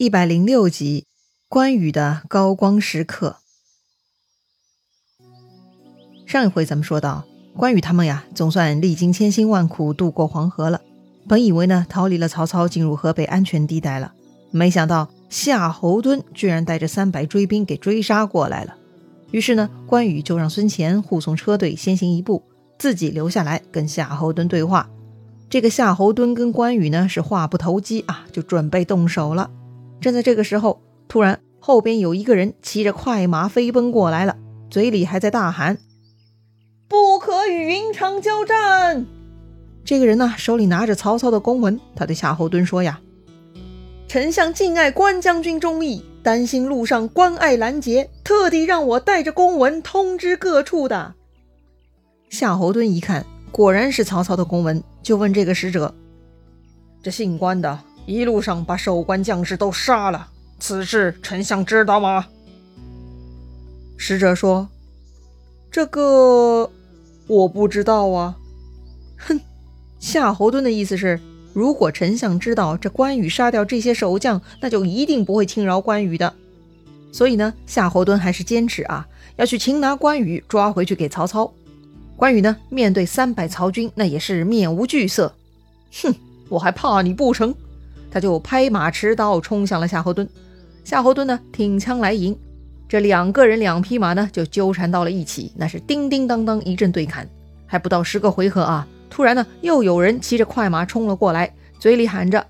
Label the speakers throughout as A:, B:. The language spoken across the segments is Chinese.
A: 一百零六集，关羽的高光时刻。上一回咱们说到，关羽他们呀，总算历经千辛万苦渡过黄河了。本以为呢，逃离了曹操，进入河北安全地带了，没想到夏侯惇居然带着三百追兵给追杀过来了。于是呢，关羽就让孙乾护送车队先行一步，自己留下来跟夏侯惇对话。这个夏侯惇跟关羽呢是话不投机啊，就准备动手了。正在这个时候，突然后边有一个人骑着快马飞奔过来了，嘴里还在大喊：“不可与云长交战！”这个人呢，手里拿着曹操的公文，他对夏侯惇说：“呀，丞相敬爱关将军忠义，担心路上关隘拦截，特地让我带着公文通知各处的。”夏侯惇一看，果然是曹操的公文，就问这个使者：“这姓关的？”一路上把守关将士都杀了，此事丞相知道吗？使者说：“这个我不知道啊。”哼，夏侯惇的意思是，如果丞相知道这关羽杀掉这些守将，那就一定不会轻饶关羽的。所以呢，夏侯惇还是坚持啊，要去擒拿关羽，抓回去给曹操。关羽呢，面对三百曹军，那也是面无惧色。哼，我还怕你不成？他就拍马持刀冲向了夏侯惇，夏侯惇呢挺枪来迎，这两个人两匹马呢就纠缠到了一起，那是叮叮当当一阵对砍，还不到十个回合啊，突然呢又有人骑着快马冲了过来，嘴里喊着：“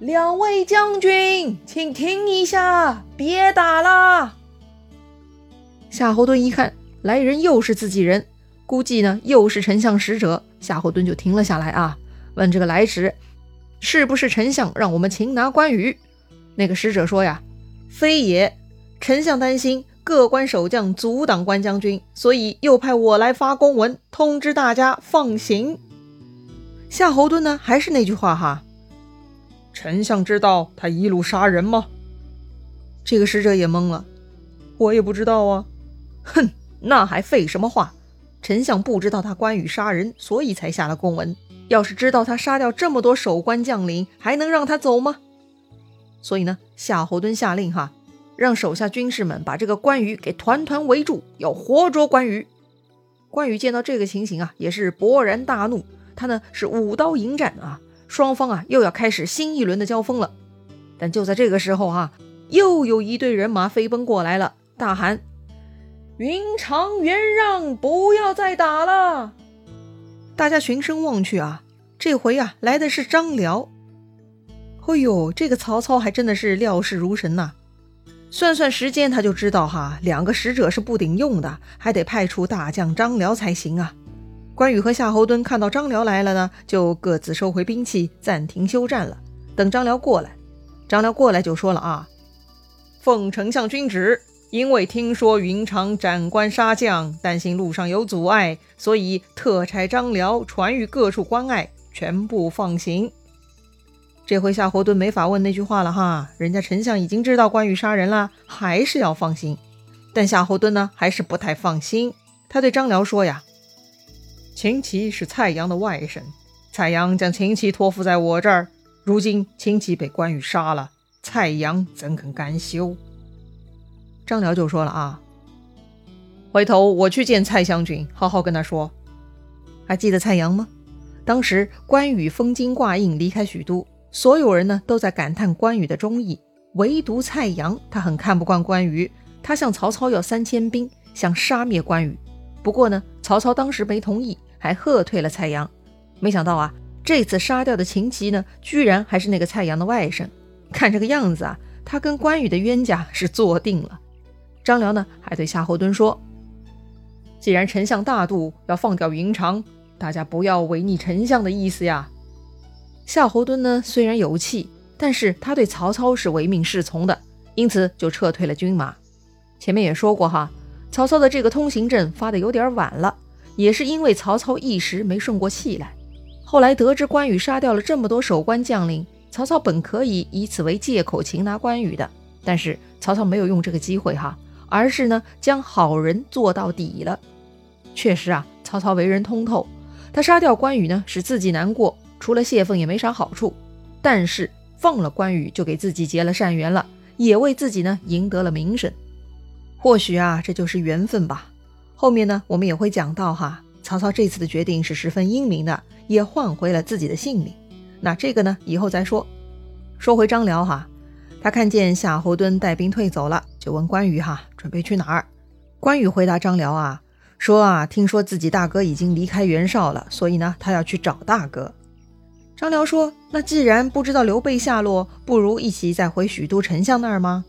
A: 两位将军，请停一下，别打了。”夏侯惇一看来人又是自己人，估计呢又是丞相使者，夏侯惇就停了下来啊，问这个来使。是不是丞相让我们擒拿关羽？那个使者说呀：“非也，丞相担心各关守将阻挡关将军，所以又派我来发公文通知大家放行。”夏侯惇呢？还是那句话哈，丞相知道他一路杀人吗？这个使者也懵了，我也不知道啊。哼，那还废什么话？丞相不知道他关羽杀人，所以才下了公文。要是知道他杀掉这么多守关将领，还能让他走吗？所以呢，夏侯惇下令哈，让手下军士们把这个关羽给团团围住，要活捉关羽。关羽见到这个情形啊，也是勃然大怒，他呢是舞刀迎战啊，双方啊又要开始新一轮的交锋了。但就在这个时候啊，又有一队人马飞奔过来了，大喊：“云长袁让，不要再打了。”大家循声望去啊，这回啊来的是张辽。哎呦，这个曹操还真的是料事如神呐！算算时间，他就知道哈，两个使者是不顶用的，还得派出大将张辽才行啊。关羽和夏侯惇看到张辽来了呢，就各自收回兵器，暂停休战了，等张辽过来。张辽过来就说了啊：“奉丞相君旨。”因为听说云长斩关杀将，担心路上有阻碍，所以特差张辽传谕各处关隘，全部放行。这回夏侯惇没法问那句话了哈，人家丞相已经知道关羽杀人了，还是要放行。但夏侯惇呢，还是不太放心。他对张辽说呀：“秦琪是蔡阳的外甥，蔡阳将秦琪托付在我这儿，如今秦琪被关羽杀了，蔡阳怎肯甘休？”张辽就说了啊，回头我去见蔡将军，好好跟他说。还记得蔡阳吗？当时关羽封金挂印离开许都，所有人呢都在感叹关羽的忠义，唯独蔡阳他很看不惯关羽，他向曹操要三千兵，想杀灭关羽。不过呢，曹操当时没同意，还喝退了蔡阳。没想到啊，这次杀掉的秦琪呢，居然还是那个蔡阳的外甥。看这个样子啊，他跟关羽的冤家是坐定了。张辽呢，还对夏侯惇说：“既然丞相大度，要放掉云长，大家不要违逆丞相的意思呀。”夏侯惇呢，虽然有气，但是他对曹操是唯命是从的，因此就撤退了军马。前面也说过哈，曹操的这个通行证发的有点晚了，也是因为曹操一时没顺过气来。后来得知关羽杀掉了这么多守关将领，曹操本可以以此为借口擒拿关羽的，但是曹操没有用这个机会哈。而是呢，将好人做到底了。确实啊，曹操为人通透，他杀掉关羽呢，使自己难过，除了泄愤也没啥好处。但是放了关羽，就给自己结了善缘了，也为自己呢赢得了名声。或许啊，这就是缘分吧。后面呢，我们也会讲到哈，曹操这次的决定是十分英明的，也换回了自己的性命。那这个呢，以后再说。说回张辽哈，他看见夏侯惇带兵退走了，就问关羽哈，准备去哪儿？关羽回答张辽啊，说啊，听说自己大哥已经离开袁绍了，所以呢，他要去找大哥。张辽说，那既然不知道刘备下落，不如一起再回许都丞相那儿吗？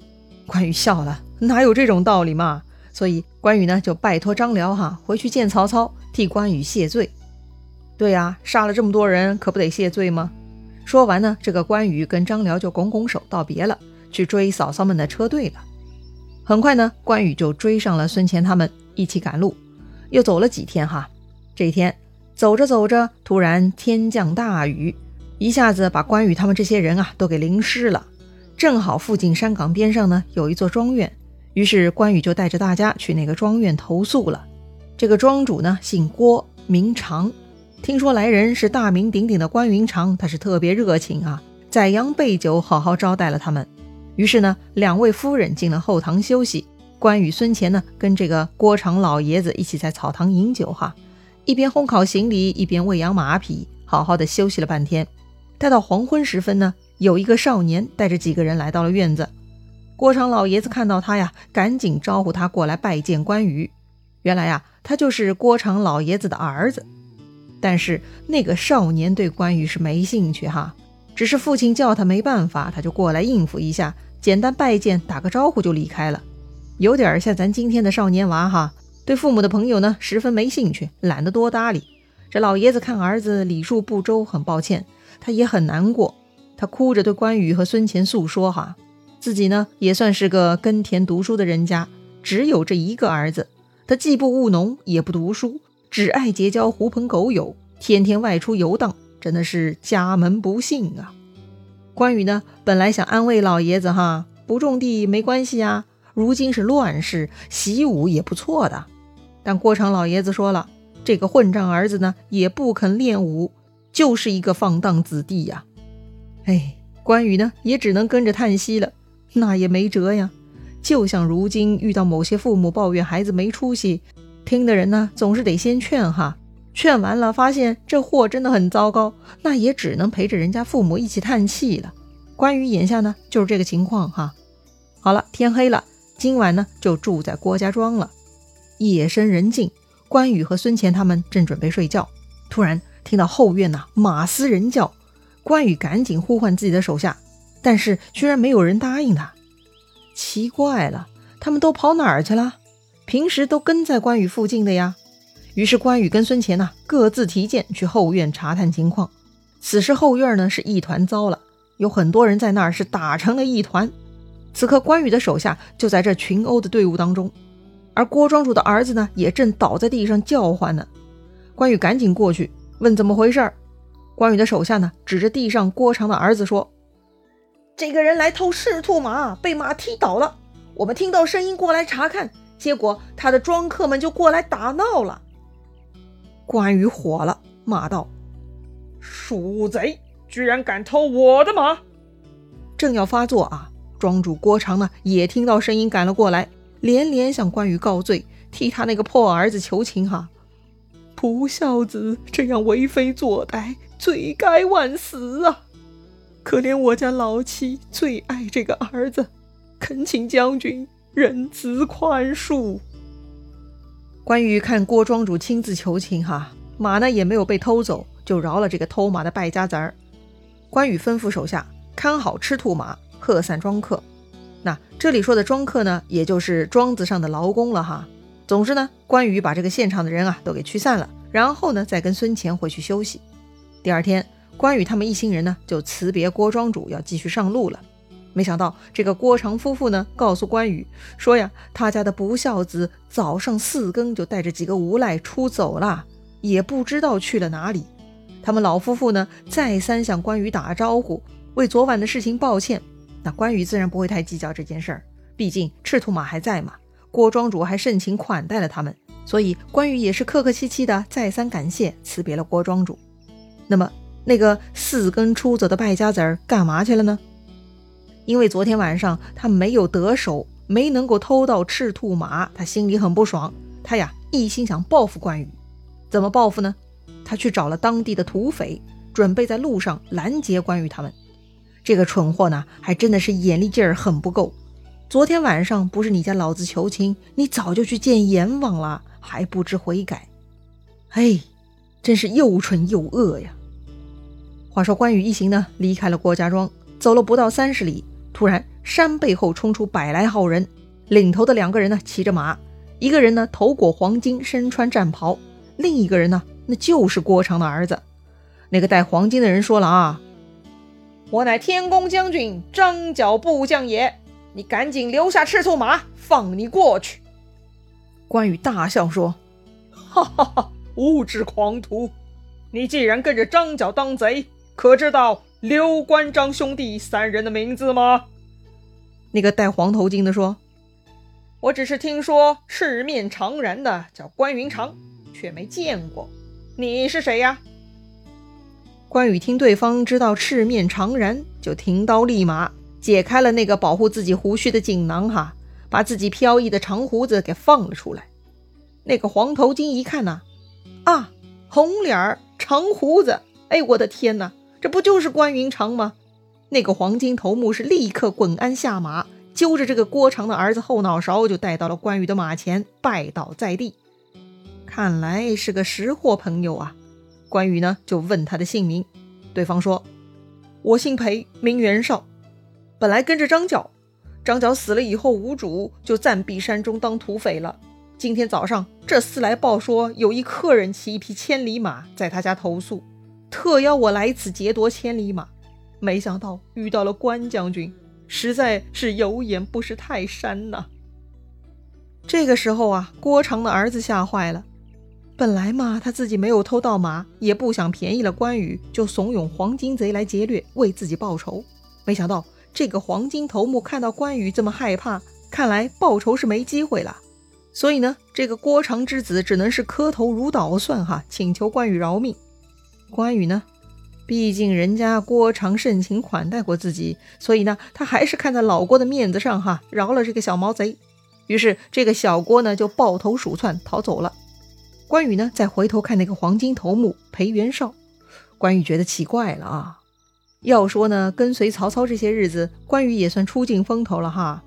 A: 关羽笑了，哪有这种道理嘛？所以关羽呢就拜托张辽哈回去见曹操，替关羽谢罪。对呀，杀了这么多人，可不得谢罪吗？说完呢，这个关羽跟张辽就拱拱手道别了，去追嫂嫂们的车队了。很快呢，关羽就追上了孙乾他们，一起赶路。又走了几天哈，这一天走着走着，突然天降大雨，一下子把关羽他们这些人啊都给淋湿了。正好附近山岗边上呢有一座庄院。于是关羽就带着大家去那个庄院投宿了。这个庄主呢姓郭，名长。听说来人是大名鼎鼎的关云长，他是特别热情啊，宰羊备酒，好好招待了他们。于是呢，两位夫人进了后堂休息，关羽、孙乾呢跟这个郭长老爷子一起在草堂饮酒哈，一边烘烤行李，一边喂养马匹，好好的休息了半天。待到黄昏时分呢，有一个少年带着几个人来到了院子。郭长老爷子看到他呀，赶紧招呼他过来拜见关羽。原来呀，他就是郭长老爷子的儿子。但是那个少年对关羽是没兴趣哈，只是父亲叫他没办法，他就过来应付一下，简单拜见，打个招呼就离开了。有点像咱今天的少年娃哈，对父母的朋友呢十分没兴趣，懒得多搭理。这老爷子看儿子礼数不周，很抱歉，他也很难过，他哭着对关羽和孙乾诉说哈。自己呢也算是个耕田读书的人家，只有这一个儿子。他既不务农，也不读书，只爱结交狐朋狗友，天天外出游荡，真的是家门不幸啊。关羽呢，本来想安慰老爷子哈，不种地没关系呀，如今是乱世，习武也不错的。但郭长老爷子说了，这个混账儿子呢，也不肯练武，就是一个放荡子弟呀。哎，关羽呢，也只能跟着叹息了。那也没辙呀，就像如今遇到某些父母抱怨孩子没出息，听的人呢总是得先劝哈，劝完了发现这货真的很糟糕，那也只能陪着人家父母一起叹气了。关羽眼下呢就是这个情况哈。好了，天黑了，今晚呢就住在郭家庄了。夜深人静，关羽和孙乾他们正准备睡觉，突然听到后院呐马嘶人叫，关羽赶紧呼唤自己的手下。但是居然没有人答应他，奇怪了，他们都跑哪儿去了？平时都跟在关羽附近的呀。于是关羽跟孙乾呐各自提剑去后院查探情况。此时后院呢是一团糟了，有很多人在那儿是打成了一团。此刻关羽的手下就在这群殴的队伍当中，而郭庄主的儿子呢也正倒在地上叫唤呢。关羽赶紧过去问怎么回事。关羽的手下呢指着地上郭长的儿子说。这个人来偷赤兔马，被马踢倒了。我们听到声音过来查看，结果他的庄客们就过来打闹了。关羽火了，骂道：“鼠贼，居然敢偷我的马！”正要发作啊，庄主郭长呢也听到声音赶了过来，连连向关羽告罪，替他那个破儿子求情。哈，不孝子这样为非作歹，罪该万死啊！可怜我家老妻最爱这个儿子，恳请将军仁慈宽恕。关羽看郭庄主亲自求情，哈马呢也没有被偷走，就饶了这个偷马的败家子儿。关羽吩咐手下看好赤兔马，贺散庄客。那这里说的庄客呢，也就是庄子上的劳工了哈。总之呢，关羽把这个现场的人啊都给驱散了，然后呢再跟孙乾回去休息。第二天。关羽他们一行人呢，就辞别郭庄主，要继续上路了。没想到这个郭长夫妇呢，告诉关羽说呀，他家的不孝子早上四更就带着几个无赖出走了，也不知道去了哪里。他们老夫妇呢，再三向关羽打招呼，为昨晚的事情抱歉。那关羽自然不会太计较这件事儿，毕竟赤兔马还在嘛，郭庄主还盛情款待了他们，所以关羽也是客客气气的再三感谢，辞别了郭庄主。那么。那个四更出走的败家子儿干嘛去了呢？因为昨天晚上他没有得手，没能够偷到赤兔马，他心里很不爽。他呀一心想报复关羽，怎么报复呢？他去找了当地的土匪，准备在路上拦截关羽他们。这个蠢货呢，还真的是眼力劲儿很不够。昨天晚上不是你家老子求亲，你早就去见阎王了，还不知悔改。哎，真是又蠢又恶呀！话说关羽一行呢，离开了郭家庄，走了不到三十里，突然山背后冲出百来号人，领头的两个人呢，骑着马，一个人呢头裹黄金，身穿战袍，另一个人呢，那就是郭长的儿子。那个戴黄金的人说了啊。我乃天公将军张角部将也，你赶紧留下赤兔马，放你过去。关羽大笑说：“哈哈哈，无知狂徒！你既然跟着张角当贼，可知道刘关张兄弟三人的名字吗？”那个戴黄头巾的说：“我只是听说赤面长髯的叫关云长，却没见过。你是谁呀？”关羽听对方知道赤面长髯，就停刀立马，解开了那个保护自己胡须的锦囊，哈，把自己飘逸的长胡子给放了出来。那个黄头巾一看呐，啊，红脸儿，长胡子，哎，我的天哪，这不就是关云长吗？那个黄金头目是立刻滚鞍下马，揪着这个郭长的儿子后脑勺，就带到了关羽的马前，拜倒在地。看来是个识货朋友啊。关羽呢，就问他的姓名，对方说：“我姓裴，名袁绍，本来跟着张角，张角死了以后无主，就暂避山中当土匪了。今天早上这厮来报说，有一客人骑一匹千里马在他家投宿，特邀我来此劫夺千里马。没想到遇到了关将军，实在是有眼不识泰山呐。”这个时候啊，郭长的儿子吓坏了。本来嘛，他自己没有偷到马，也不想便宜了关羽，就怂恿黄金贼来劫掠，为自己报仇。没想到这个黄金头目看到关羽这么害怕，看来报仇是没机会了。所以呢，这个郭长之子只能是磕头如捣蒜哈，请求关羽饶命。关羽呢，毕竟人家郭长盛情款待过自己，所以呢，他还是看在老郭的面子上哈，饶了这个小毛贼。于是这个小郭呢，就抱头鼠窜逃走了。关羽呢，再回头看那个黄金头目裴元绍，关羽觉得奇怪了啊。要说呢，跟随曹操这些日子，关羽也算出尽风头了哈，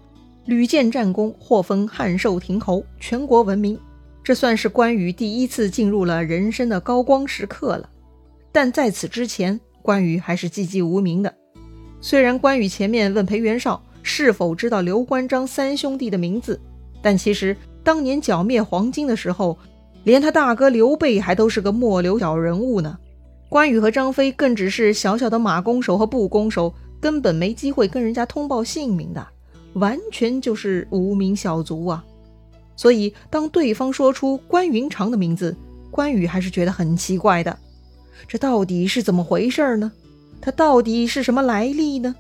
A: 屡建战功，获封汉寿亭侯，全国闻名。这算是关羽第一次进入了人生的高光时刻了。但在此之前，关羽还是寂寂无名的。虽然关羽前面问裴元绍是否知道刘关张三兄弟的名字，但其实当年剿灭黄巾的时候。连他大哥刘备还都是个末流小人物呢，关羽和张飞更只是小小的马弓手和步弓手，根本没机会跟人家通报姓名的，完全就是无名小卒啊！所以当对方说出关云长的名字，关羽还是觉得很奇怪的，这到底是怎么回事呢？它到底是什么来历呢？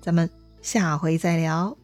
A: 咱们下回再聊。